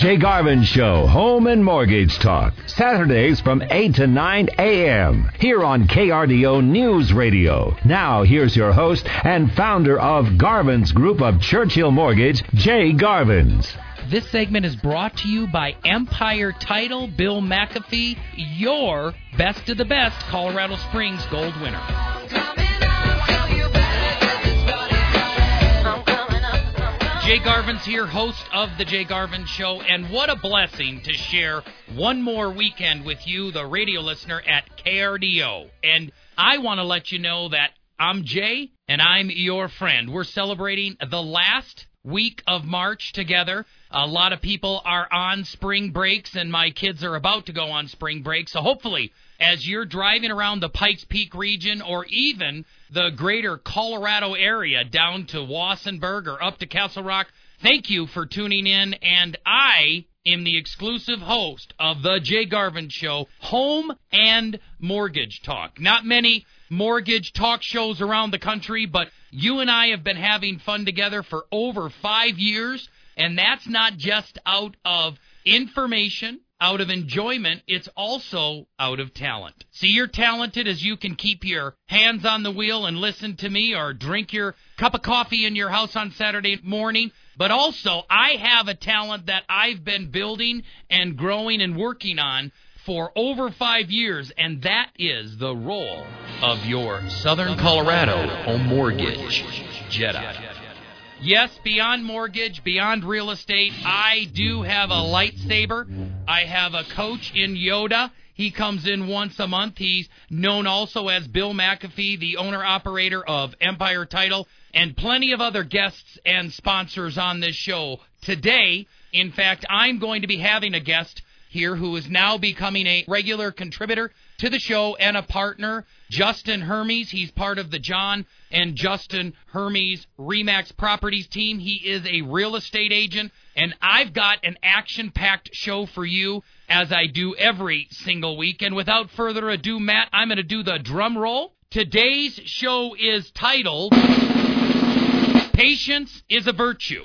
Jay Garvin Show, Home and Mortgage Talk. Saturdays from 8 to 9 a.m. Here on KRDO News Radio. Now, here's your host and founder of Garvin's Group of Churchill Mortgage, Jay Garvins. This segment is brought to you by Empire Title, Bill McAfee, your best of the best Colorado Springs gold winner. Jay Garvin's here, host of The Jay Garvin Show, and what a blessing to share one more weekend with you, the radio listener at KRDO. And I want to let you know that I'm Jay, and I'm your friend. We're celebrating the last week of March together. A lot of people are on spring breaks, and my kids are about to go on spring break. So hopefully, as you're driving around the Pikes Peak region or even the greater Colorado area down to Walsenburg or up to Castle Rock, thank you for tuning in. And I am the exclusive host of the Jay Garvin Show, Home and Mortgage Talk. Not many mortgage talk shows around the country, but you and I have been having fun together for over five years. And that's not just out of information, out of enjoyment, it's also out of talent. See, you're talented as you can keep your hands on the wheel and listen to me or drink your cup of coffee in your house on Saturday morning. But also, I have a talent that I've been building and growing and working on for over five years, and that is the role of your Southern Colorado home mortgage Jedi. Yes, beyond mortgage, beyond real estate, I do have a lightsaber. I have a coach in Yoda. He comes in once a month. He's known also as Bill McAfee, the owner operator of Empire Title, and plenty of other guests and sponsors on this show. Today, in fact, I'm going to be having a guest here who is now becoming a regular contributor to the show and a partner, Justin Hermes. He's part of the John and Justin Hermes Remax Properties team. He is a real estate agent, and I've got an action packed show for you as I do every single week. And without further ado, Matt, I'm going to do the drum roll. Today's show is titled Patience is a Virtue.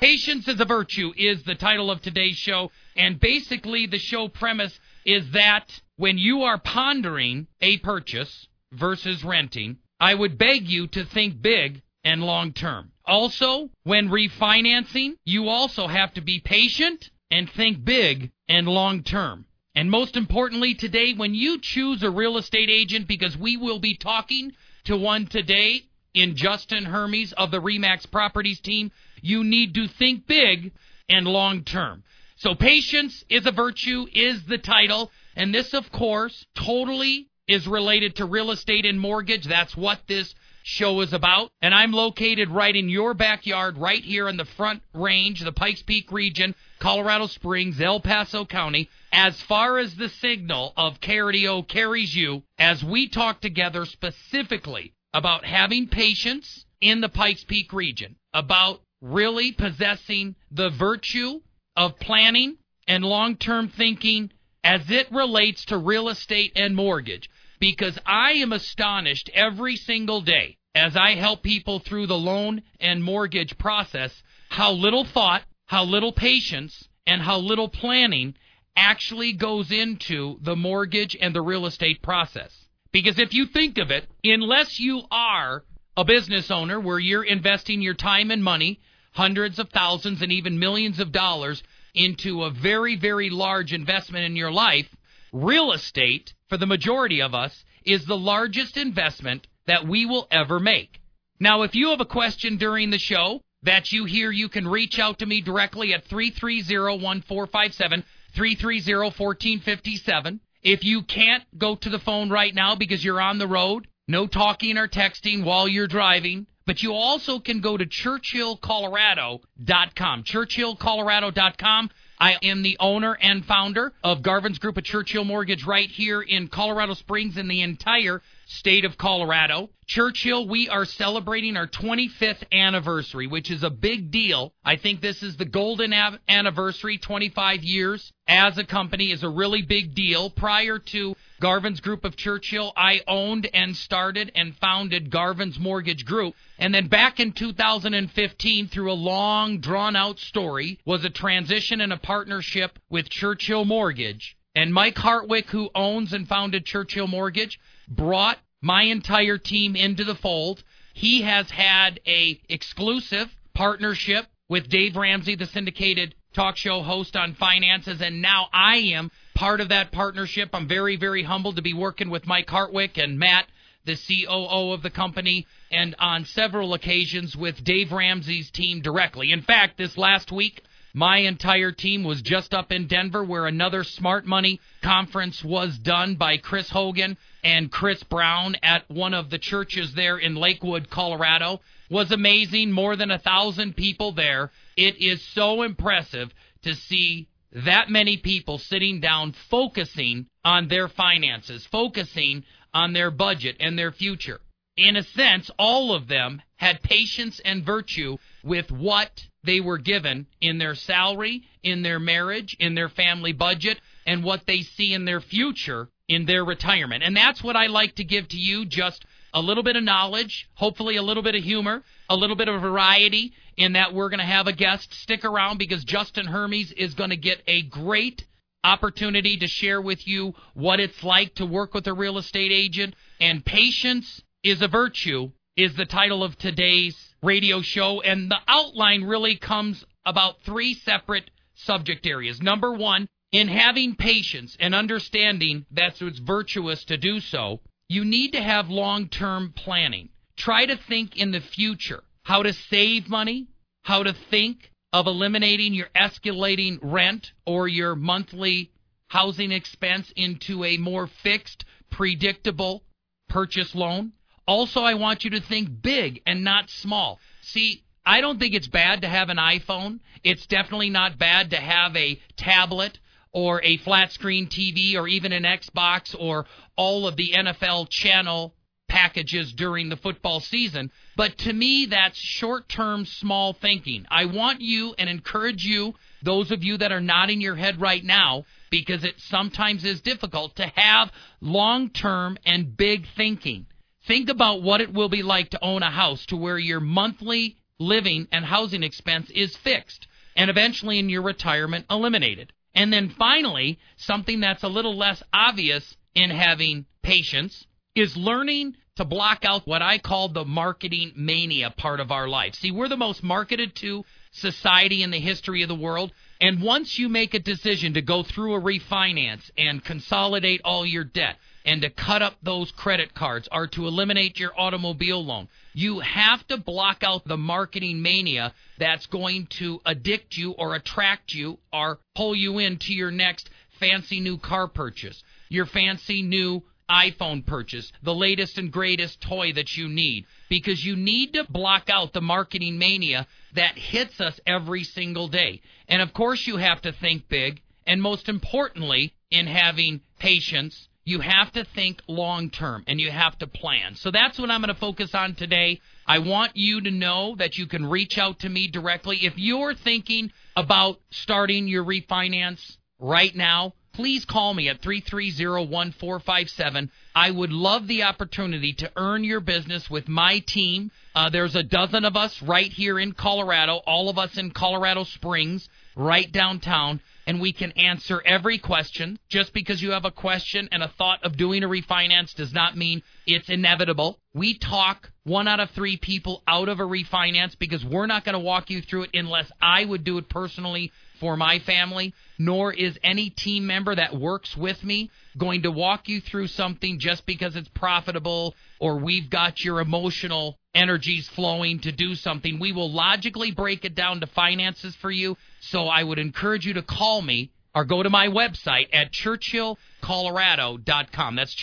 Patience is a Virtue is the title of today's show. And basically, the show premise is that when you are pondering a purchase versus renting, I would beg you to think big and long term. Also, when refinancing, you also have to be patient and think big and long term. And most importantly, today, when you choose a real estate agent, because we will be talking to one today in Justin Hermes of the Remax Properties team, you need to think big and long term. So, patience is a virtue, is the title. And this, of course, totally is related to real estate and mortgage. That's what this show is about. And I'm located right in your backyard, right here in the front range, the Pikes Peak region, Colorado Springs, El Paso County. As far as the signal of KRDO carries you, as we talk together specifically about having patience in the Pikes Peak region, about really possessing the virtue of planning and long term thinking as it relates to real estate and mortgage because I am astonished every single day as I help people through the loan and mortgage process how little thought, how little patience, and how little planning actually goes into the mortgage and the real estate process. Because if you think of it, unless you are a business owner where you're investing your time and money, hundreds of thousands and even millions of dollars into a very, very large investment in your life, real estate, for the majority of us, is the largest investment that we will ever make. Now, if you have a question during the show that you hear, you can reach out to me directly at 330 1457, 330 1457. If you can't go to the phone right now because you're on the road, no talking or texting while you're driving, but you also can go to churchillcolorado.com. Churchillcolorado.com. I am the owner and founder of Garvin's Group of Churchill Mortgage right here in Colorado Springs and the entire state of Colorado. Churchill, we are celebrating our 25th anniversary, which is a big deal. I think this is the golden av- anniversary, 25 years as a company is a really big deal. Prior to Garvin's Group of Churchill, I owned and started and founded Garvin's Mortgage Group. And then back in 2015, through a long, drawn out story, was a transition and a partnership with Churchill Mortgage. And Mike Hartwick, who owns and founded Churchill Mortgage, brought my entire team into the fold. He has had a exclusive partnership with Dave Ramsey, the syndicated talk show host on finances, and now I am part of that partnership. I'm very, very humbled to be working with Mike Hartwick and Matt, the COO of the company, and on several occasions with Dave Ramsey's team directly. In fact, this last week, my entire team was just up in Denver where another smart money conference was done by Chris Hogan and Chris Brown at one of the churches there in Lakewood, Colorado. Was amazing. More than a thousand people there. It is so impressive to see that many people sitting down focusing on their finances, focusing on their budget and their future. In a sense, all of them had patience and virtue with what they were given in their salary, in their marriage, in their family budget, and what they see in their future in their retirement. And that's what I like to give to you just a little bit of knowledge, hopefully a little bit of humor, a little bit of variety in that we're going to have a guest stick around because Justin Hermes is going to get a great opportunity to share with you what it's like to work with a real estate agent. And patience is a virtue is the title of today's radio show. And the outline really comes about three separate subject areas. Number one, in having patience and understanding that it's virtuous to do so, you need to have long term planning. Try to think in the future how to save money, how to think of eliminating your escalating rent or your monthly housing expense into a more fixed, predictable purchase loan. Also, I want you to think big and not small. See, I don't think it's bad to have an iPhone. It's definitely not bad to have a tablet or a flat screen TV or even an Xbox or all of the NFL channel packages during the football season. But to me, that's short term small thinking. I want you and encourage you, those of you that are nodding your head right now, because it sometimes is difficult to have long term and big thinking. Think about what it will be like to own a house to where your monthly living and housing expense is fixed and eventually in your retirement eliminated. And then finally, something that's a little less obvious in having patience is learning to block out what I call the marketing mania part of our life. See, we're the most marketed to society in the history of the world. And once you make a decision to go through a refinance and consolidate all your debt, and to cut up those credit cards or to eliminate your automobile loan. You have to block out the marketing mania that's going to addict you or attract you or pull you into your next fancy new car purchase, your fancy new iPhone purchase, the latest and greatest toy that you need. Because you need to block out the marketing mania that hits us every single day. And of course, you have to think big. And most importantly, in having patience you have to think long term and you have to plan. So that's what I'm going to focus on today. I want you to know that you can reach out to me directly. If you're thinking about starting your refinance right now, please call me at 330-1457. I would love the opportunity to earn your business with my team. Uh, there's a dozen of us right here in Colorado, all of us in Colorado Springs, right downtown and we can answer every question. Just because you have a question and a thought of doing a refinance does not mean it's inevitable. We talk one out of three people out of a refinance because we're not going to walk you through it unless I would do it personally for my family, nor is any team member that works with me going to walk you through something just because it's profitable or we've got your emotional energies flowing to do something. We will logically break it down to finances for you. So I would encourage you to call me or go to my website at churchillcolorado.com. That's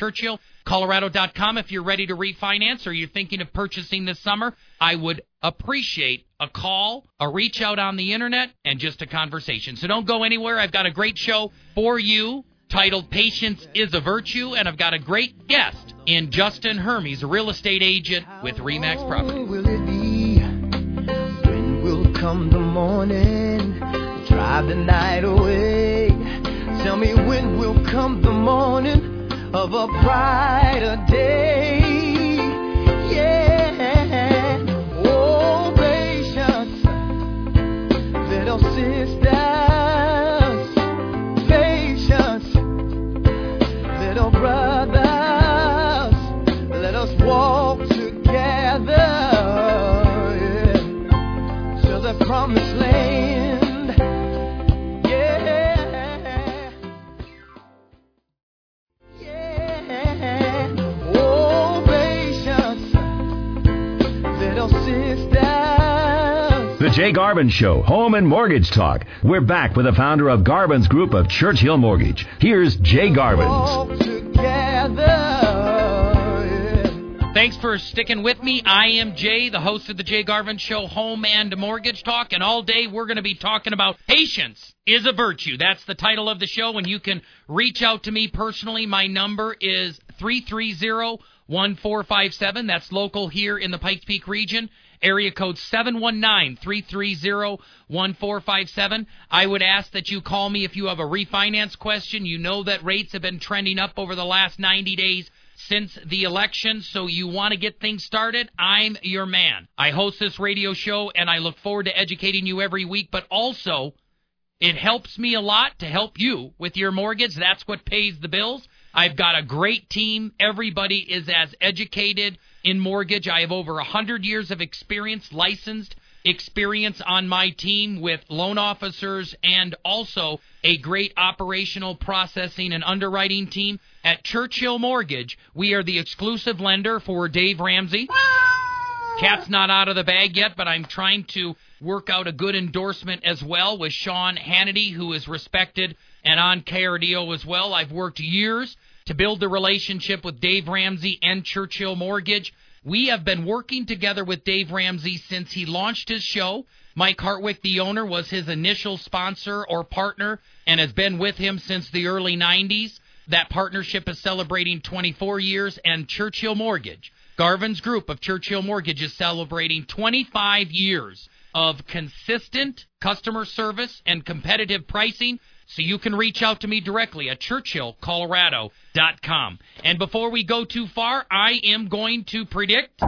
churchillcolorado.com if you're ready to refinance or you're thinking of purchasing this summer. I would appreciate a call, a reach out on the internet, and just a conversation. So don't go anywhere. I've got a great show for you titled Patience is a Virtue, and I've got a great guest in Justin Hermes, a real estate agent with Remax Property. Will it be? When will come the morning? Drive the night away. Tell me when will come the morning of a brighter day? Yeah. Oh, patience, little sisters. Jay Garvin Show, Home and Mortgage Talk. We're back with the founder of Garvin's Group of Churchill Mortgage. Here's Jay Garvin. Thanks for sticking with me. I am Jay, the host of the Jay Garvin Show, Home and Mortgage Talk, and all day we're going to be talking about patience is a virtue. That's the title of the show, and you can reach out to me personally. My number is 330-1457. That's local here in the Pikes Peak region. Area code 719-330-1457. I would ask that you call me if you have a refinance question. You know that rates have been trending up over the last 90 days since the election, so you want to get things started, I'm your man. I host this radio show, and I look forward to educating you every week, but also it helps me a lot to help you with your mortgage. That's what pays the bills. I've got a great team. Everybody is as educated in mortgage. I have over 100 years of experience, licensed experience on my team with loan officers and also a great operational processing and underwriting team. At Churchill Mortgage, we are the exclusive lender for Dave Ramsey. Cat's not out of the bag yet, but I'm trying to work out a good endorsement as well with Sean Hannity, who is respected and on KRDO as well. I've worked years to build the relationship with Dave Ramsey and Churchill Mortgage. We have been working together with Dave Ramsey since he launched his show. Mike Hartwick, the owner, was his initial sponsor or partner and has been with him since the early 90s. That partnership is celebrating 24 years, and Churchill Mortgage, Garvin's group of Churchill Mortgage, is celebrating 25 years of consistent customer service and competitive pricing. So you can reach out to me directly at churchillcolorado.com. And before we go too far, I am going to predict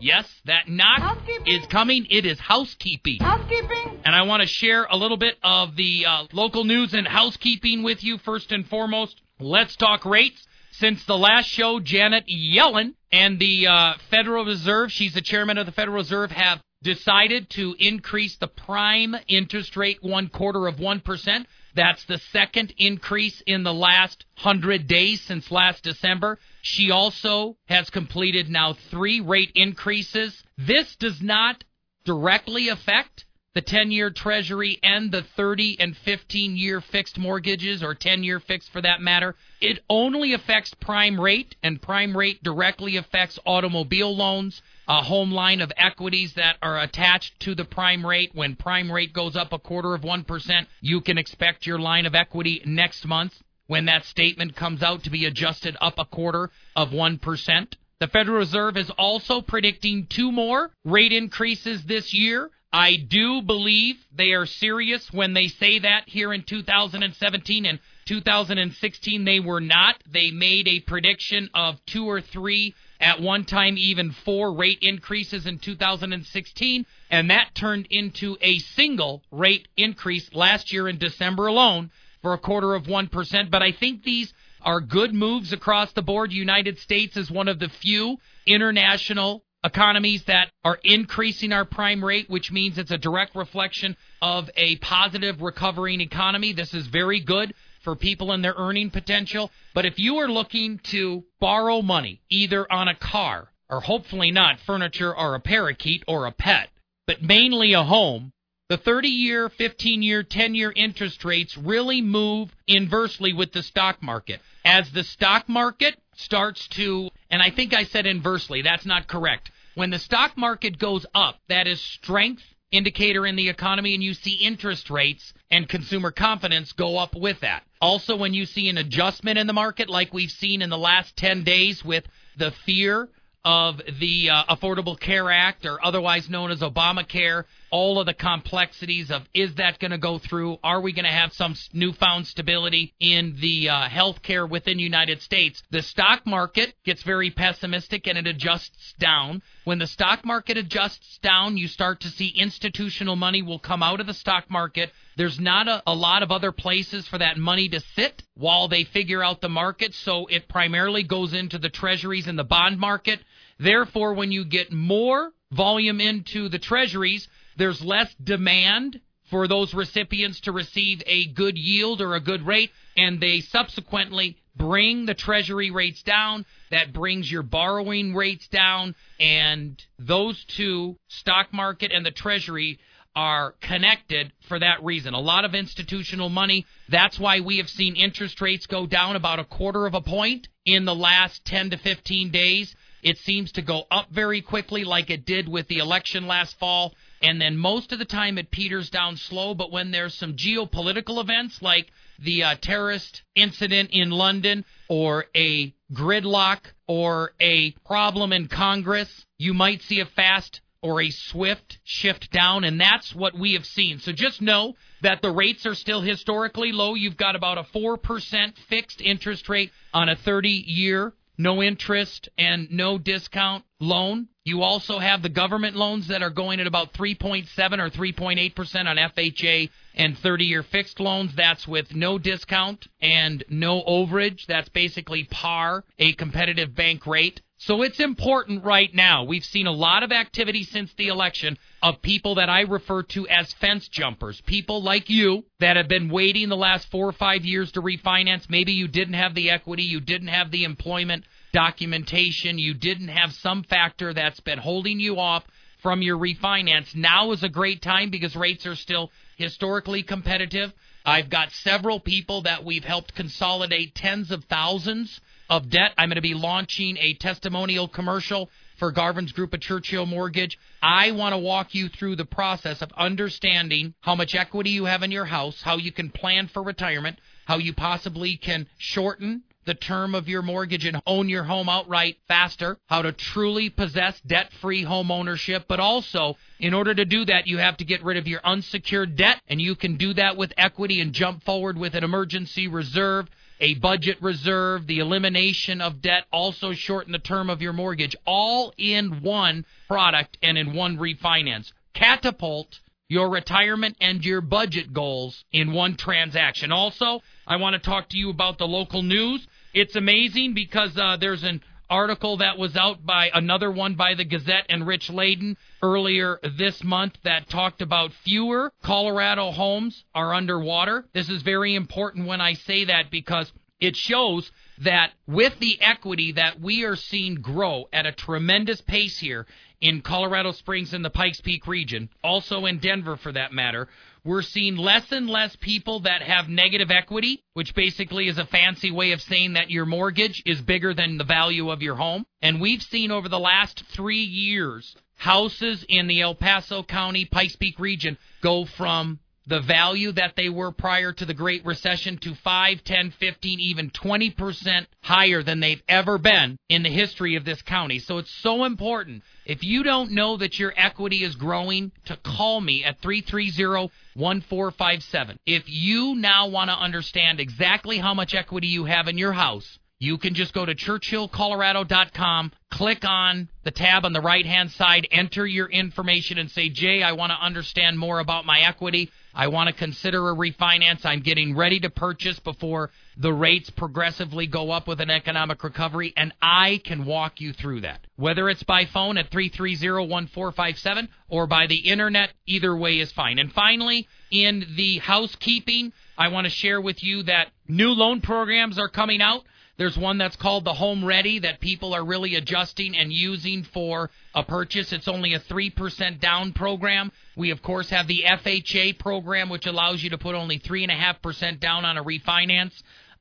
yes, that knock is coming. It is housekeeping. Housekeeping. And I want to share a little bit of the uh, local news and housekeeping with you first and foremost. Let's talk rates. Since the last show, Janet Yellen and the uh, Federal Reserve, she's the chairman of the Federal Reserve, have decided to increase the prime interest rate one quarter of 1%. That's the second increase in the last 100 days since last December. She also has completed now three rate increases. This does not directly affect the 10 year Treasury and the 30 and 15 year fixed mortgages, or 10 year fixed for that matter. It only affects prime rate, and prime rate directly affects automobile loans, a home line of equities that are attached to the prime rate. When prime rate goes up a quarter of 1%, you can expect your line of equity next month when that statement comes out to be adjusted up a quarter of 1%. The Federal Reserve is also predicting two more rate increases this year. I do believe they are serious when they say that here in 2017 and 2016 they were not. They made a prediction of two or three, at one time even four rate increases in 2016, and that turned into a single rate increase last year in December alone for a quarter of 1%. But I think these are good moves across the board. United States is one of the few international economies that are increasing our prime rate, which means it's a direct reflection of a positive recovering economy. This is very good for people and their earning potential. But if you are looking to borrow money, either on a car, or hopefully not furniture or a parakeet or a pet, but mainly a home, the 30 year, 15 year, 10 year interest rates really move inversely with the stock market. As the stock market starts to, and I think I said inversely, that's not correct. When the stock market goes up, that is strength indicator in the economy, and you see interest rates and consumer confidence go up with that. Also, when you see an adjustment in the market, like we've seen in the last 10 days with the fear of the uh, Affordable Care Act, or otherwise known as Obamacare, all of the complexities of is that going to go through? Are we going to have some newfound stability in the uh, health care within United States? The stock market gets very pessimistic and it adjusts down. When the stock market adjusts down, you start to see institutional money will come out of the stock market. There's not a, a lot of other places for that money to sit while they figure out the market, so it primarily goes into the treasuries and the bond market. Therefore, when you get more volume into the treasuries, there's less demand for those recipients to receive a good yield or a good rate, and they subsequently bring the treasury rates down. That brings your borrowing rates down, and those two, stock market and the treasury, are connected for that reason. A lot of institutional money. That's why we have seen interest rates go down about a quarter of a point in the last 10 to 15 days. It seems to go up very quickly, like it did with the election last fall. And then most of the time it peters down slow. But when there's some geopolitical events like the uh, terrorist incident in London or a gridlock or a problem in Congress, you might see a fast or a swift shift down, and that's what we have seen. So just know that the rates are still historically low. You've got about a 4% fixed interest rate on a 30 year no interest and no discount loan. You also have the government loans that are going at about 3.7 or 3.8% on FHA and 30 year fixed loans. That's with no discount and no overage. That's basically par, a competitive bank rate. So it's important right now. We've seen a lot of activity since the election of people that I refer to as fence jumpers. People like you that have been waiting the last four or five years to refinance. Maybe you didn't have the equity, you didn't have the employment documentation, you didn't have some factor that's been holding you off from your refinance. Now is a great time because rates are still historically competitive. I've got several people that we've helped consolidate tens of thousands of debt. I'm going to be launching a testimonial commercial for Garvin's Group of Churchill Mortgage. I want to walk you through the process of understanding how much equity you have in your house, how you can plan for retirement, how you possibly can shorten the term of your mortgage and own your home outright faster, how to truly possess debt free home ownership, but also in order to do that, you have to get rid of your unsecured debt, and you can do that with equity and jump forward with an emergency reserve a budget reserve, the elimination of debt, also shorten the term of your mortgage, all in one product and in one refinance. Catapult your retirement and your budget goals in one transaction. Also, I want to talk to you about the local news. It's amazing because uh, there's an article that was out by another one by the Gazette and Rich Laden earlier this month that talked about fewer Colorado homes are underwater. This is very important when I say that because it shows that with the equity that we are seeing grow at a tremendous pace here in Colorado Springs and the Pikes Peak region, also in Denver for that matter, we're seeing less and less people that have negative equity, which basically is a fancy way of saying that your mortgage is bigger than the value of your home. And we've seen over the last three years houses in the El Paso County, Pikes Peak region go from the value that they were prior to the Great Recession to 5, 10, 15, even 20% higher than they've ever been in the history of this county. So it's so important. If you don't know that your equity is growing, to call me at 330 1457. If you now want to understand exactly how much equity you have in your house, you can just go to churchillcolorado.com, click on the tab on the right hand side, enter your information, and say, Jay, I want to understand more about my equity. I want to consider a refinance. I'm getting ready to purchase before the rates progressively go up with an economic recovery, and I can walk you through that. Whether it's by phone at 330 1457 or by the internet, either way is fine. And finally, in the housekeeping, I want to share with you that new loan programs are coming out. There's one that's called the Home Ready that people are really adjusting and using for a purchase. It's only a 3% down program. We, of course, have the FHA program, which allows you to put only 3.5% down on a refinance.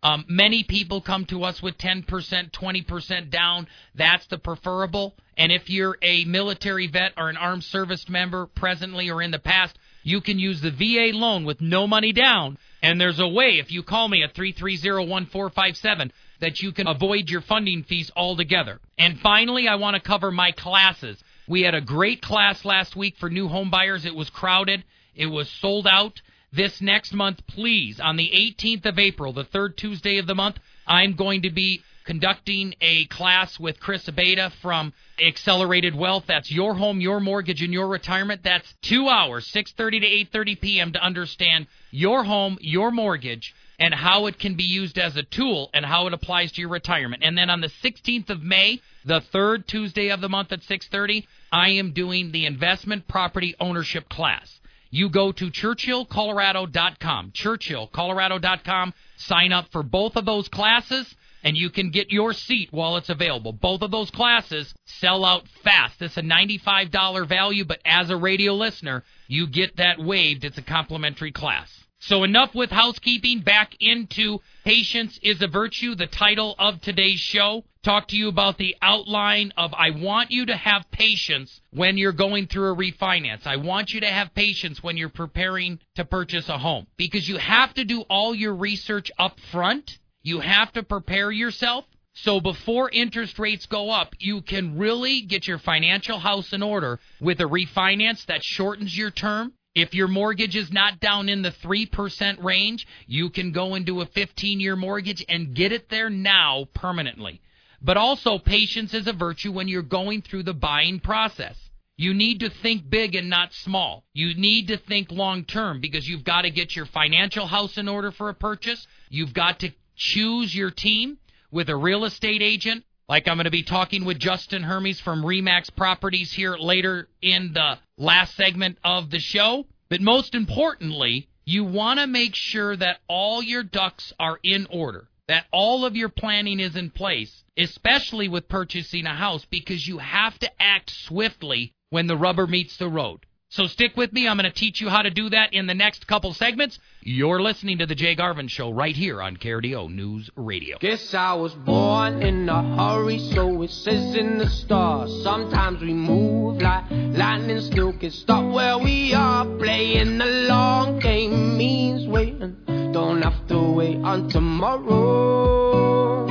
Um, many people come to us with 10%, 20% down. That's the preferable. And if you're a military vet or an armed service member presently or in the past, you can use the VA loan with no money down. And there's a way, if you call me at 330 1457, that you can avoid your funding fees altogether. And finally, I want to cover my classes. We had a great class last week for new home buyers. It was crowded. It was sold out. This next month, please, on the 18th of April, the third Tuesday of the month, I'm going to be conducting a class with Chris Abeda from Accelerated Wealth. That's your home, your mortgage, and your retirement. That's two hours, 6:30 to 8:30 p.m. to understand your home, your mortgage, and how it can be used as a tool and how it applies to your retirement. And then on the 16th of May, the third Tuesday of the month at 6:30, I am doing the investment property ownership class. You go to churchillcolorado.com, churchillcolorado.com, sign up for both of those classes and you can get your seat while it's available. Both of those classes sell out fast. It's a $95 value, but as a radio listener, you get that waived. It's a complimentary class. So enough with housekeeping. Back into Patience is a Virtue, the title of today's show. Talk to you about the outline of I want you to have patience when you're going through a refinance. I want you to have patience when you're preparing to purchase a home because you have to do all your research up front. You have to prepare yourself. So before interest rates go up, you can really get your financial house in order with a refinance that shortens your term if your mortgage is not down in the 3% range, you can go into a 15 year mortgage and get it there now permanently. But also, patience is a virtue when you're going through the buying process. You need to think big and not small. You need to think long term because you've got to get your financial house in order for a purchase. You've got to choose your team with a real estate agent like I'm going to be talking with Justin Hermes from Remax Properties here later in the last segment of the show. But most importantly, you want to make sure that all your ducks are in order, that all of your planning is in place, especially with purchasing a house, because you have to act swiftly when the rubber meets the road. So stick with me. I'm going to teach you how to do that in the next couple segments. You're listening to the Jay Garvin Show right here on KRDO News Radio. Guess I was born in a hurry, so it says in the stars. Sometimes we move like lightning, still can stop where we are. Playing the long game means waiting. Don't have to wait on tomorrow.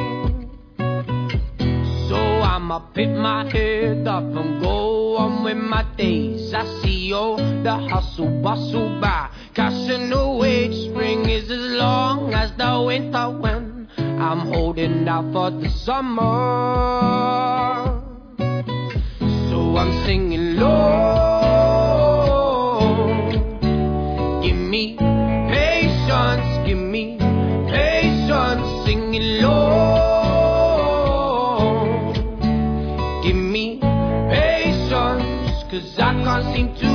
So I'ma pick my head up and go on with my days. I the hustle bustle by, cashing away. Spring is as long as the winter when I'm holding out for the summer. So I'm singing low. Give me patience, give me patience, singing low. Cause I can't seem to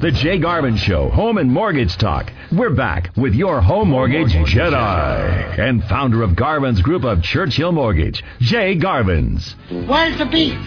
The Jay Garvin Show, Home and Mortgage Talk. We're back with your home mortgage Jedi and founder of Garvin's Group of Churchill Mortgage, Jay Garvin's. Where's the beef?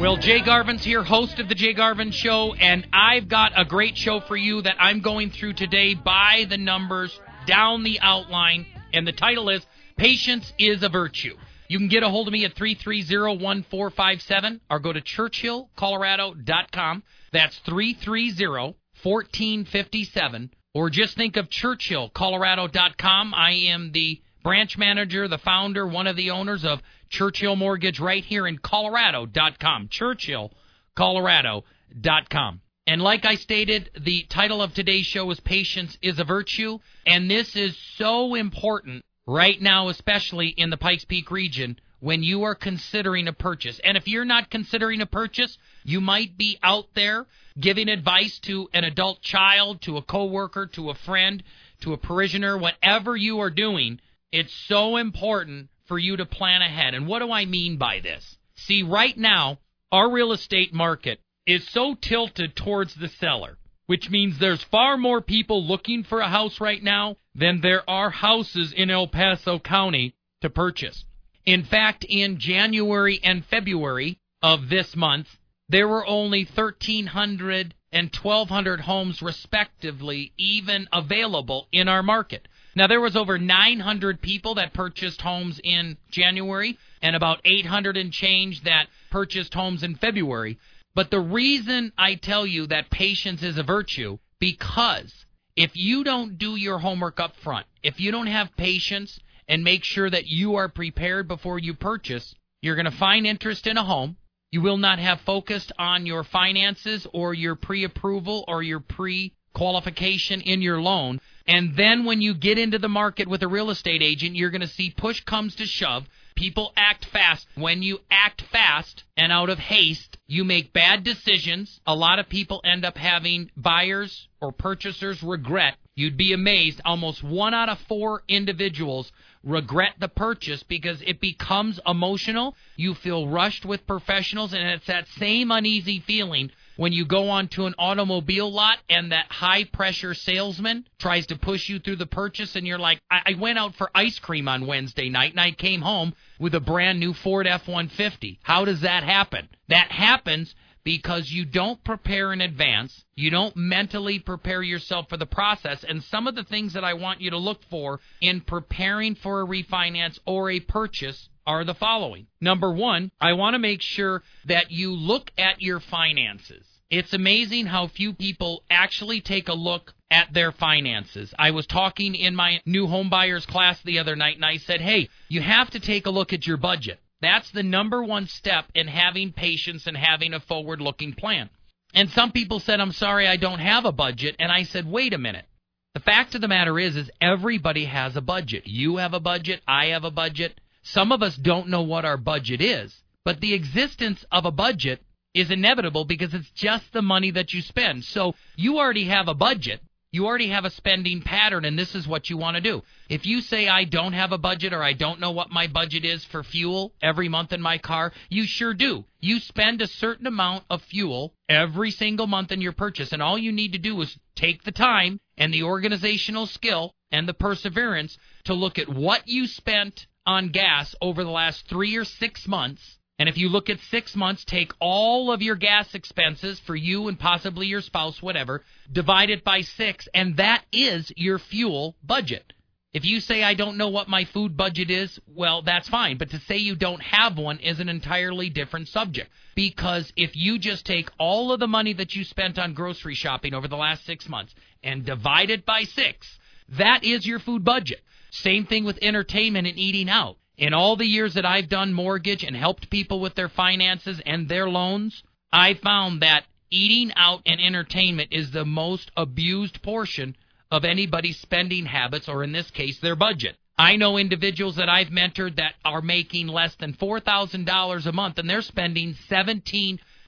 Well, Jay Garvin's here, host of the Jay Garvin Show, and I've got a great show for you that I'm going through today by the numbers, down the outline, and the title is Patience is a Virtue. You can get a hold of me at 330-1457 or go to churchillcolorado.com. That's 330-1457 or just think of churchillcolorado.com. I am the branch manager, the founder, one of the owners of Churchill Mortgage right here in colorado.com. churchillcolorado.com. And like I stated, the title of today's show is Patience is a Virtue, and this is so important right now, especially in the Pikes Peak region, when you are considering a purchase. And if you're not considering a purchase, you might be out there giving advice to an adult child, to a coworker, to a friend, to a parishioner, whatever you are doing. It's so important for you to plan ahead. And what do I mean by this? See, right now, our real estate market is so tilted towards the seller which means there's far more people looking for a house right now than there are houses in El Paso County to purchase. In fact, in January and February of this month, there were only 1,300 and 1,200 homes, respectively, even available in our market. Now there was over 900 people that purchased homes in January and about 800 and change that purchased homes in February. But the reason I tell you that patience is a virtue because if you don't do your homework up front, if you don't have patience and make sure that you are prepared before you purchase, you're going to find interest in a home. You will not have focused on your finances or your pre approval or your pre qualification in your loan. And then when you get into the market with a real estate agent, you're going to see push comes to shove. People act fast. When you act fast and out of haste, you make bad decisions. A lot of people end up having buyers or purchasers regret. You'd be amazed. Almost one out of four individuals regret the purchase because it becomes emotional. You feel rushed with professionals, and it's that same uneasy feeling when you go onto an automobile lot and that high pressure salesman tries to push you through the purchase and you're like I-, I, went out for ice cream on wednesday night and i came home with a brand new ford f-150 how does that happen? That happens because you don't prepare in advance. You don't mentally prepare yourself for the process. And some of the things that I want you to look for in preparing for a refinance or a purchase are the following. Number one, I want to make sure that you look at your finances. It's amazing how few people actually take a look at their finances. I was talking in my new home buyers class the other night and I said, hey, you have to take a look at your budget. That's the number one step in having patience and having a forward looking plan. And some people said, I'm sorry, I don't have a budget. And I said, wait a minute. The fact of the matter is, is everybody has a budget. You have a budget. I have a budget. Some of us don't know what our budget is. But the existence of a budget is inevitable because it's just the money that you spend. So you already have a budget. You already have a spending pattern, and this is what you want to do. If you say, I don't have a budget or I don't know what my budget is for fuel every month in my car, you sure do. You spend a certain amount of fuel every single month in your purchase, and all you need to do is take the time and the organizational skill and the perseverance to look at what you spent on gas over the last three or six months and if you look at six months, take all of your gas expenses for you and possibly your spouse, whatever, divide it by six, and that is your fuel budget. If you say, I don't know what my food budget is, well, that's fine. But to say you don't have one is an entirely different subject. Because if you just take all of the money that you spent on grocery shopping over the last six months and divide it by six, that is your food budget. Same thing with entertainment and eating out. In all the years that I've done mortgage and helped people with their finances and their loans, I found that eating out and entertainment is the most abused portion of anybody's spending habits, or in this case, their budget. I know individuals that I've mentored that are making less than $4,000 a month and they're spending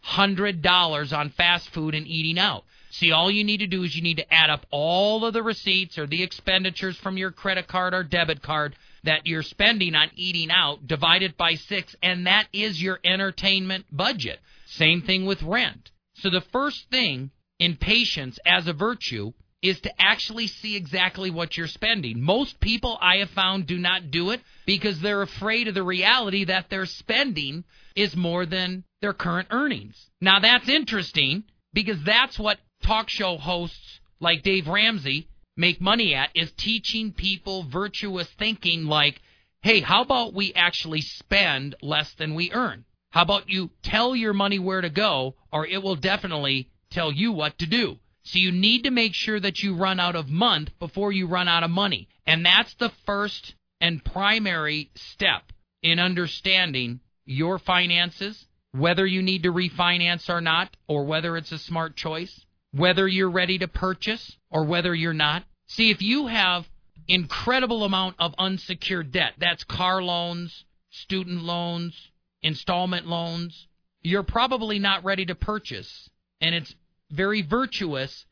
$1,700 on fast food and eating out. See, all you need to do is you need to add up all of the receipts or the expenditures from your credit card or debit card that you're spending on eating out divided by six, and that is your entertainment budget. Same thing with rent. So the first thing in patience as a virtue is to actually see exactly what you're spending. Most people I have found do not do it because they're afraid of the reality that their spending is more than their current earnings. Now that's interesting because that's what talk show hosts like Dave Ramsey make money at is teaching people virtuous thinking like, hey, how about we actually spend less than we earn? How about you tell your money where to go, or it will definitely tell you what to do. So you need to make sure that you run out of month before you run out of money. And that's the first and primary step in understanding your finances, whether you need to refinance or not, or whether it's a smart choice whether you're ready to purchase or whether you're not. See, if you have incredible amount of unsecured debt, that's car loans, student loans, installment loans, you're probably not ready to purchase. And it's very virtuous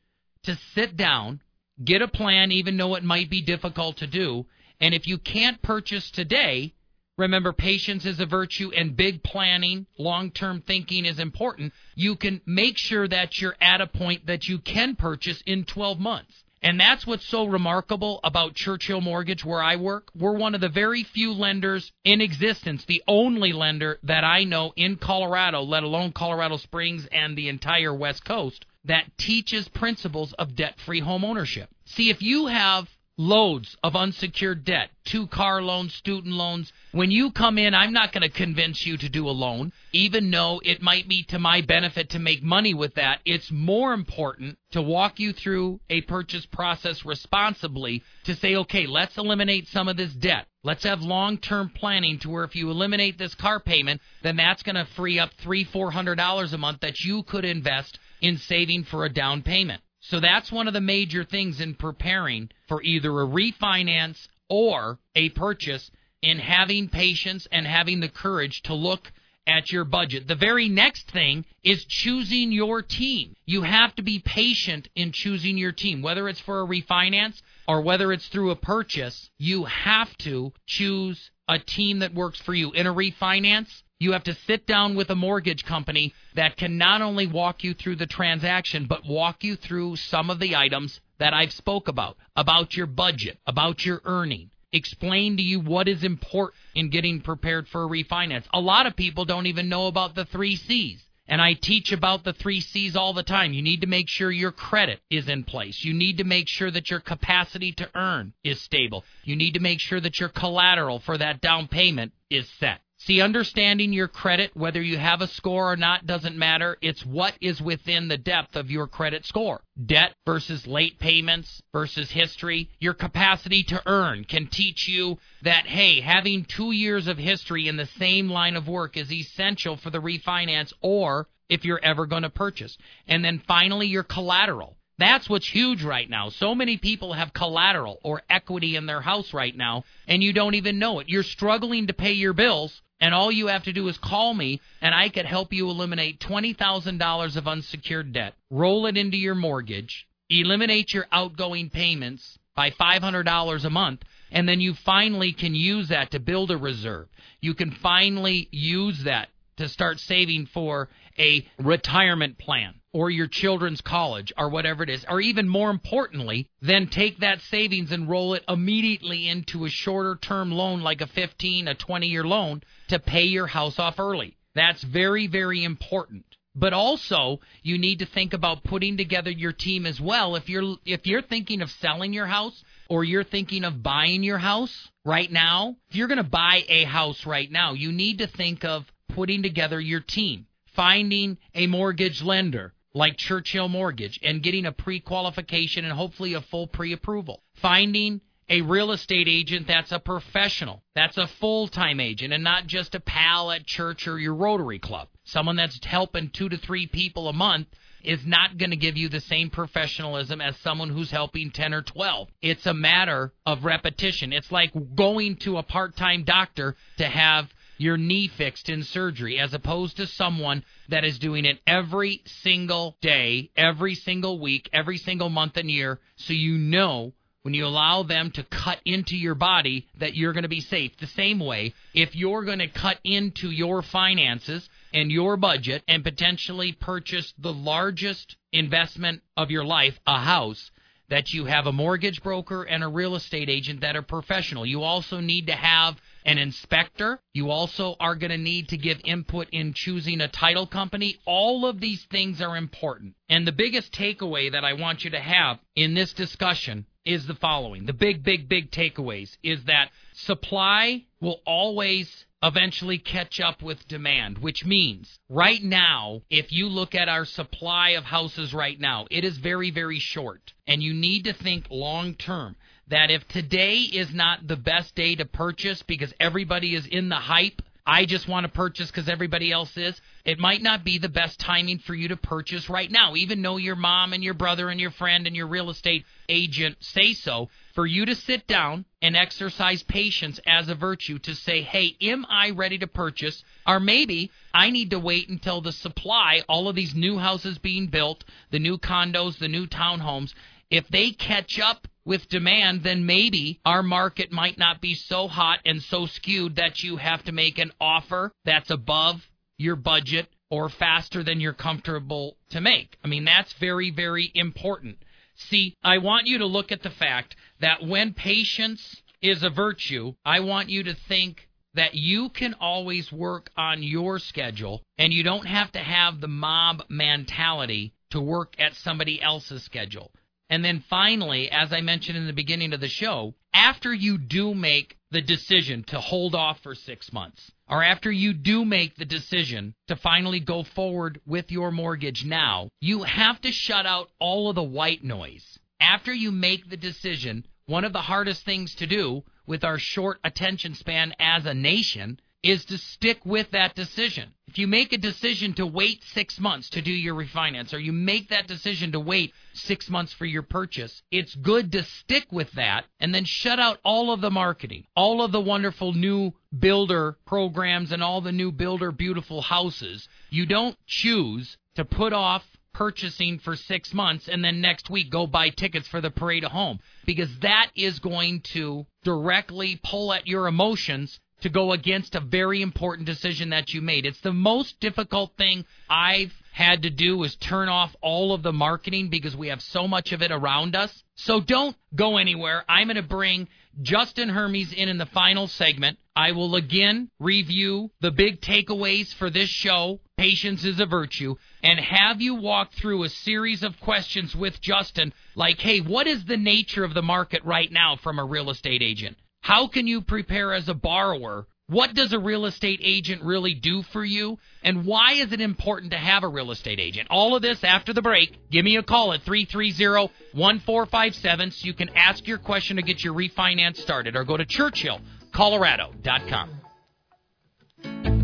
to sit down, get a plan even though it might be difficult to do, and if you can't purchase today, Remember, patience is a virtue and big planning, long term thinking is important. You can make sure that you're at a point that you can purchase in 12 months. And that's what's so remarkable about Churchill Mortgage, where I work. We're one of the very few lenders in existence, the only lender that I know in Colorado, let alone Colorado Springs and the entire West Coast, that teaches principles of debt free home ownership. See, if you have loads of unsecured debt, two car loans, student loans. When you come in, I'm not going to convince you to do a loan, even though it might be to my benefit to make money with that. It's more important to walk you through a purchase process responsibly to say, okay, let's eliminate some of this debt. Let's have long-term planning to where if you eliminate this car payment, then that's going to free up three, four hundred dollars a month that you could invest in saving for a down payment. So that's one of the major things in preparing for either a refinance or a purchase in having patience and having the courage to look at your budget. The very next thing is choosing your team. You have to be patient in choosing your team, whether it's for a refinance or whether it's through a purchase. You have to choose a team that works for you. In a refinance, you have to sit down with a mortgage company that can not only walk you through the transaction, but walk you through some of the items that I've spoke about, about your budget, about your earning, explain to you what is important in getting prepared for a refinance. A lot of people don't even know about the three C's. And I teach about the three C's all the time. You need to make sure your credit is in place. You need to make sure that your capacity to earn is stable. You need to make sure that your collateral for that down payment is set. See, understanding your credit, whether you have a score or not, doesn't matter. It's what is within the depth of your credit score. Debt versus late payments versus history. Your capacity to earn can teach you that, hey, having two years of history in the same line of work is essential for the refinance or if you're ever going to purchase. And then finally, your collateral. That's what's huge right now. So many people have collateral or equity in their house right now, and you don't even know it. You're struggling to pay your bills, and all you have to do is call me, and I could help you eliminate $20,000 of unsecured debt, roll it into your mortgage, eliminate your outgoing payments by $500 a month, and then you finally can use that to build a reserve. You can finally use that to start saving for a retirement plan or your children's college or whatever it is, or even more importantly, then take that savings and roll it immediately into a shorter term loan like a 15, a 20 year loan to pay your house off early. That's very, very important. But also, you need to think about putting together your team as well. If you're if you're thinking of selling your house or you're thinking of buying your house right now, if you're going to buy a house right now, you need to think of putting together your team, finding a mortgage lender like Churchill Mortgage and getting a pre qualification and hopefully a full pre approval. Finding a real estate agent that's a professional, that's a full time agent, and not just a pal at church or your Rotary Club. Someone that's helping two to three people a month is not going to give you the same professionalism as someone who's helping 10 or 12. It's a matter of repetition. It's like going to a part time doctor to have your knee fixed in surgery as opposed to someone that is doing it every single day, every single week, every single month and year so you know when you allow them to cut into your body that you're going to be safe. The same way, if you're going to cut into your finances and your budget and potentially purchase the largest investment of your life, a house, that you have a mortgage broker and a real estate agent that are professional. You also need to have an inspector. You also are going to need to give input in choosing a title company. All of these things are important. And the biggest takeaway that I want you to have in this discussion is the following. The big, big, big takeaways is that supply will always eventually catch up with demand, which means right now, if you look at our supply of houses right now, it is very, very short. And you need to think long term that if today is not the best day to purchase because everybody is in the hype, I just want to purchase because everybody else is, it might not be the best timing for you to purchase right now, even though your mom and your brother and your friend and your real estate agent say so. For you to sit down and exercise patience as a virtue to say, hey, am I ready to purchase? Or maybe I need to wait until the supply, all of these new houses being built, the new condos, the new townhomes, if they catch up with demand, then maybe our market might not be so hot and so skewed that you have to make an offer that's above your budget or faster than you're comfortable to make. I mean, that's very, very important. See, I want you to look at the fact that when patience is a virtue, I want you to think that you can always work on your schedule and you don't have to have the mob mentality to work at somebody else's schedule. And then finally, as I mentioned in the beginning of the show, after you do make the decision to hold off for six months, or after you do make the decision to finally go forward with your mortgage now, you have to shut out all of the white noise. After you make the decision, one of the hardest things to do with our short attention span as a nation is to stick with that decision. If you make a decision to wait six months to do your refinance, or you make that decision to wait six months for your purchase, it's good to stick with that and then shut out all of the marketing, all of the wonderful new builder programs, and all the new builder beautiful houses. You don't choose to put off purchasing for six months and then next week go buy tickets for the parade of home because that is going to directly pull at your emotions to go against a very important decision that you made. It's the most difficult thing I've had to do is turn off all of the marketing because we have so much of it around us. So don't go anywhere. I'm going to bring Justin Hermes in in the final segment. I will again review the big takeaways for this show. Patience is a virtue. And have you walk through a series of questions with Justin like, hey, what is the nature of the market right now from a real estate agent? How can you prepare as a borrower? What does a real estate agent really do for you? And why is it important to have a real estate agent? All of this after the break. Give me a call at 330 1457 so you can ask your question to get your refinance started or go to churchillcolorado.com.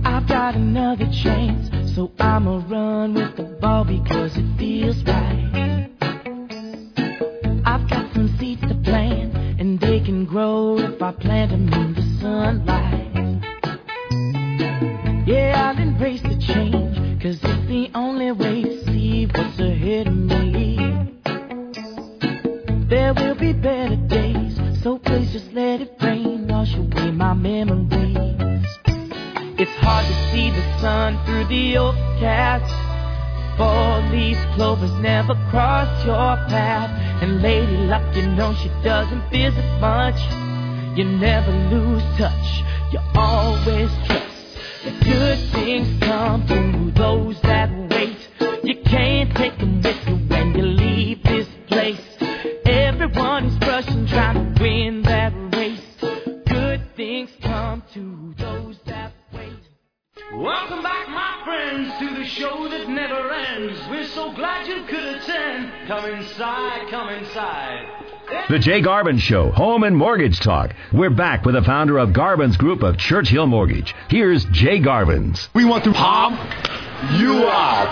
I've got another chance, so I'ma run with the ball because it feels right. I've got some seeds to plant, and they can grow if I plant them in the sunlight. Yeah, I'll embrace the change, cause it's the only way to see what's ahead of me. There will be better days, so please just let it rain, wash away my memories. It's hard to see the sun through the overcast. Four leaves, clovers never cross your path. And Lady Luck, you know she doesn't visit much. You never lose touch, you always trust. that Good things come to those that wait. You can't take them with you when you leave this place. Everyone is rushing, trying to win that race. Good things come to those that wait. Welcome back, my friends, to the show that never ends. We're so glad you could attend. Come inside, come inside. The Jay Garvin Show, Home and Mortgage Talk. We're back with the founder of Garvin's Group of Churchill Mortgage. Here's Jay Garvin's. We want to pump you up.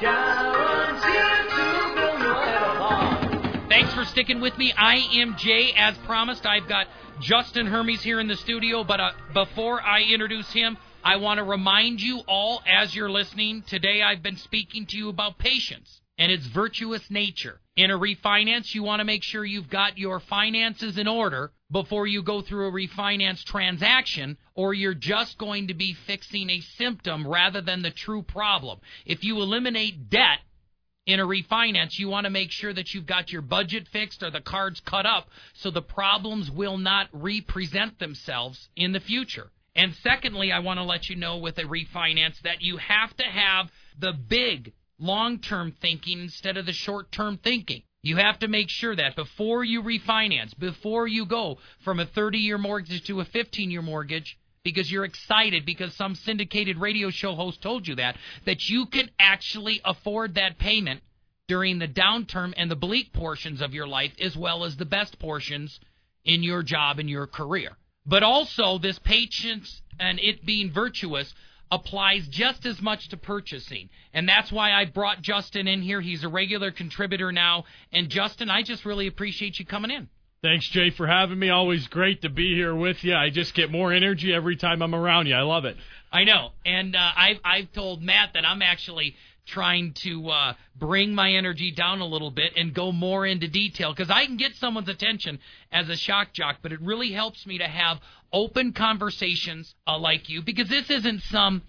Guaranteed to build your head apart. Thanks for sticking with me. I am Jay. As promised, I've got Justin Hermes here in the studio. But uh, before I introduce him, I want to remind you all as you're listening, today I've been speaking to you about patience and its virtuous nature. In a refinance, you want to make sure you've got your finances in order before you go through a refinance transaction, or you're just going to be fixing a symptom rather than the true problem. If you eliminate debt, in a refinance, you want to make sure that you've got your budget fixed or the cards cut up so the problems will not represent themselves in the future. And secondly, I want to let you know with a refinance that you have to have the big long term thinking instead of the short term thinking. You have to make sure that before you refinance, before you go from a 30 year mortgage to a 15 year mortgage, because you're excited because some syndicated radio show host told you that, that you can actually afford that payment during the downturn and the bleak portions of your life as well as the best portions in your job and your career. But also, this patience and it being virtuous applies just as much to purchasing. And that's why I brought Justin in here. He's a regular contributor now. And Justin, I just really appreciate you coming in. Thanks, Jay, for having me. Always great to be here with you. I just get more energy every time I'm around you. I love it. I know, and uh, I've I've told Matt that I'm actually trying to uh, bring my energy down a little bit and go more into detail because I can get someone's attention as a shock jock, but it really helps me to have open conversations uh, like you because this isn't some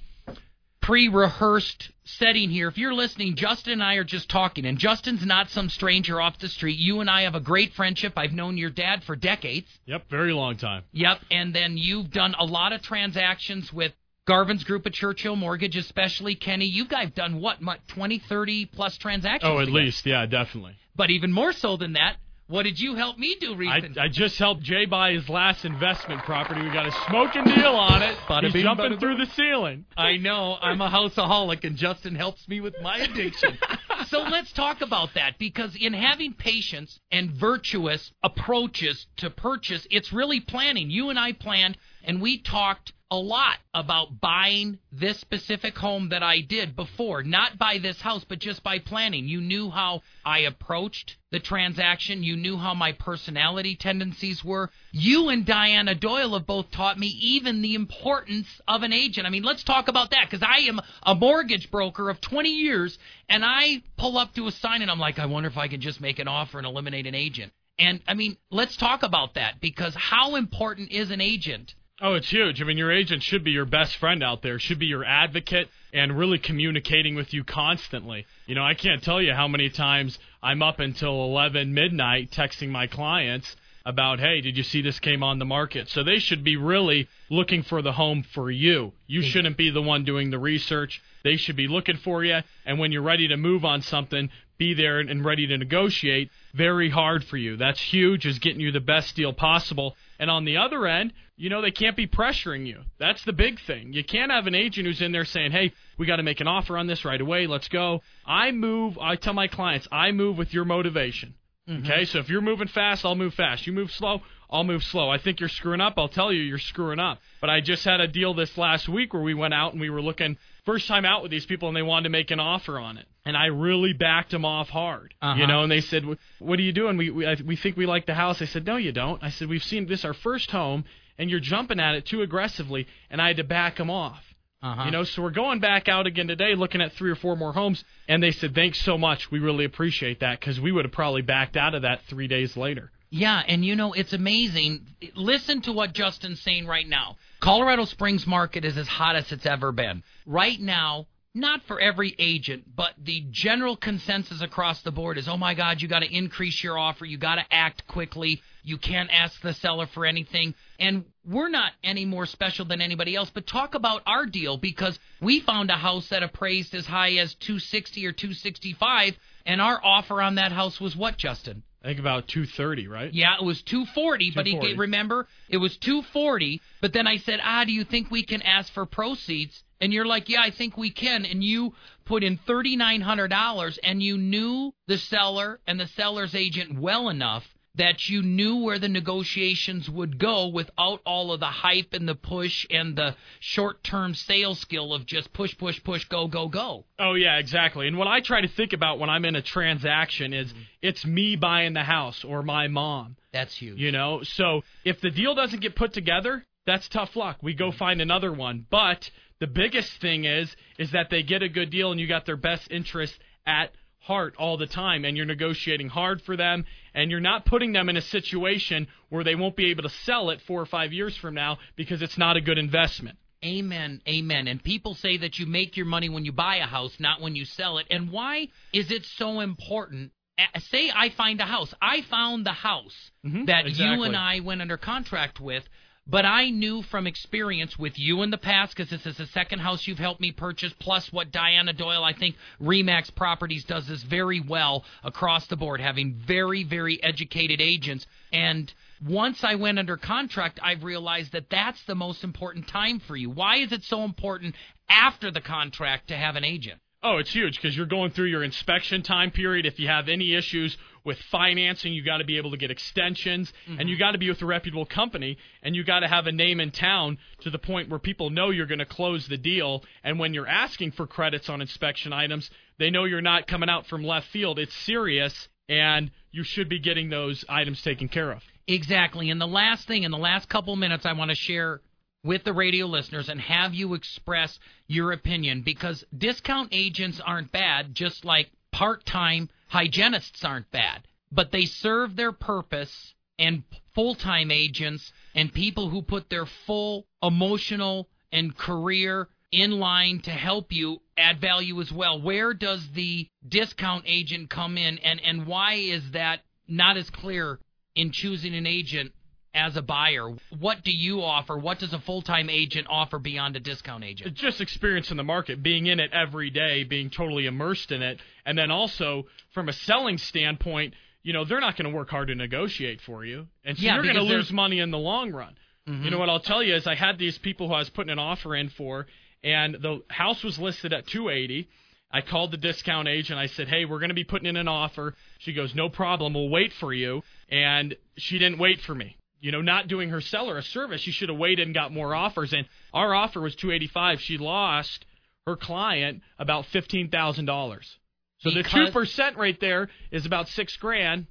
pre-rehearsed setting here. If you're listening, Justin and I are just talking, and Justin's not some stranger off the street. You and I have a great friendship. I've known your dad for decades. Yep, very long time. Yep, and then you've done a lot of transactions with Garvin's group at Churchill Mortgage, especially Kenny. You guys done what, what 20, 30 plus transactions? Oh, at together. least, yeah, definitely. But even more so than that, what did you help me do I, recently? I just helped Jay buy his last investment property. We got a smoking deal on it. Bada He's jumping through the ceiling. I know I'm a houseaholic, and Justin helps me with my addiction. so let's talk about that because in having patience and virtuous approaches to purchase, it's really planning. You and I planned, and we talked a lot about buying this specific home that I did before. Not by this house, but just by planning. You knew how I approached the transaction. You knew how my personality tendencies were. You and Diana Doyle have both taught me even the importance of an agent. I mean, let's talk about that because I am a mortgage broker of 20 years, and I pull up to a sign and I'm like, I wonder if I can just make an offer and eliminate an agent. And I mean, let's talk about that because how important is an agent? Oh, it's huge. I mean, your agent should be your best friend out there, should be your advocate, and really communicating with you constantly. You know, I can't tell you how many times I'm up until 11 midnight texting my clients about, hey, did you see this came on the market? So they should be really looking for the home for you. You mm-hmm. shouldn't be the one doing the research. They should be looking for you. And when you're ready to move on something, be there and ready to negotiate. Very hard for you. That's huge, is getting you the best deal possible. And on the other end, you know, they can't be pressuring you. That's the big thing. You can't have an agent who's in there saying, hey, we got to make an offer on this right away. Let's go. I move, I tell my clients, I move with your motivation. Okay, so if you're moving fast, I'll move fast. You move slow, I'll move slow. I think you're screwing up, I'll tell you you're screwing up. But I just had a deal this last week where we went out and we were looking first time out with these people and they wanted to make an offer on it. And I really backed them off hard. Uh-huh. You know, and they said, "What are you doing? We we, I, we think we like the house." I said, "No, you don't." I said, "We've seen this our first home and you're jumping at it too aggressively." And I had to back them off. Uh-huh. You know, so we're going back out again today, looking at three or four more homes, and they said, "Thanks so much. We really appreciate that," because we would have probably backed out of that three days later. Yeah, and you know, it's amazing. Listen to what Justin's saying right now. Colorado Springs market is as hot as it's ever been. Right now, not for every agent, but the general consensus across the board is, oh my God, you got to increase your offer. You got to act quickly. You can't ask the seller for anything. And we're not any more special than anybody else, but talk about our deal because we found a house that appraised as high as 260 or 265, and our offer on that house was what, Justin? I think about two thirty, right? Yeah, it was 240, but he 240. gave, remember it was 240. But then I said, ah, do you think we can ask for proceeds? And you're like, yeah, I think we can. And you put in $3,900, and you knew the seller and the seller's agent well enough that you knew where the negotiations would go without all of the hype and the push and the short-term sales skill of just push, push, push, go, go, go. Oh yeah, exactly. And what I try to think about when I'm in a transaction is mm-hmm. it's me buying the house or my mom. That's huge. You know, so if the deal doesn't get put together, that's tough luck. We go mm-hmm. find another one. But the biggest thing is is that they get a good deal and you got their best interest at heart all the time and you're negotiating hard for them and you're not putting them in a situation where they won't be able to sell it 4 or 5 years from now because it's not a good investment. Amen, amen. And people say that you make your money when you buy a house, not when you sell it. And why is it so important? Say I find a house. I found the house Mhm, that you and I went under contract with, but I knew from experience with you in the past, because this is the second house you've helped me purchase, plus what Diana Doyle, I think Remax Properties does this very well across the board, having very, very educated agents. And once I went under contract, I've realized that that's the most important time for you. Why is it so important after the contract to have an agent? Oh, it's huge because you're going through your inspection time period. If you have any issues with financing, you got to be able to get extensions, and mm-hmm. you got to be with a reputable company, and you got to have a name in town to the point where people know you're going to close the deal. And when you're asking for credits on inspection items, they know you're not coming out from left field. It's serious, and you should be getting those items taken care of. Exactly. And the last thing, in the last couple minutes, I want to share with the radio listeners and have you express your opinion because discount agents aren't bad, just like part time hygienists aren't bad. But they serve their purpose, and full time agents and people who put their full emotional and career in line to help you add value as well. Where does the discount agent come in, and, and why is that not as clear in choosing an agent as a buyer. What do you offer? What does a full-time agent offer beyond a discount agent? Just experience in the market, being in it every day, being totally immersed in it, and then also from a selling standpoint, you know, they're not going to work hard to negotiate for you, and so Yeah, you're going to lose money in the long run. You know mm-hmm. what I'll tell you is I had these people who I was putting an offer in for, and the house was listed at 280. I called the discount agent. I said, "Hey, we're going to be putting in an offer." She goes, "No problem. We'll wait for you." And she didn't wait for me. You know, not doing her seller a service. She should have waited and got more offers. And our offer was 285. She lost her client about fifteen thousand dollars. So the two percent right there is about six grand.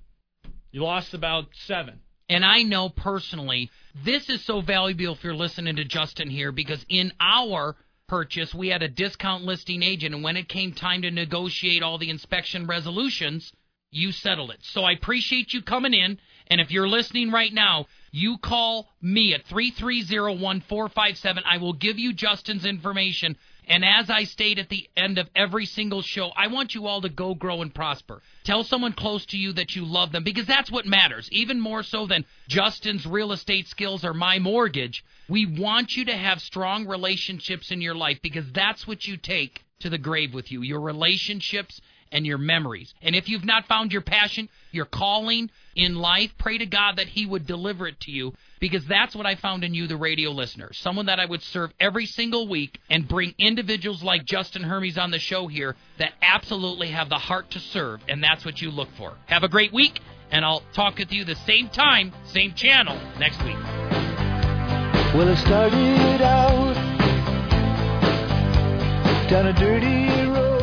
You lost about seven. And I know personally, this is so valuable if you're listening to Justin here because in our purchase, we had a discount listing agent, and when it came time to negotiate all the inspection resolutions, you settled it. So I appreciate you coming in. And if you're listening right now, you call me at 330-1457. I will give you Justin's information. And as I state at the end of every single show, I want you all to go grow and prosper. Tell someone close to you that you love them because that's what matters. Even more so than Justin's real estate skills or my mortgage. We want you to have strong relationships in your life because that's what you take to the grave with you. Your relationships and your memories. And if you've not found your passion, your calling in life, pray to God that He would deliver it to you because that's what I found in you, the radio listener. Someone that I would serve every single week and bring individuals like Justin Hermes on the show here that absolutely have the heart to serve. And that's what you look for. Have a great week, and I'll talk with you the same time, same channel next week. Well, I started out down a dirty.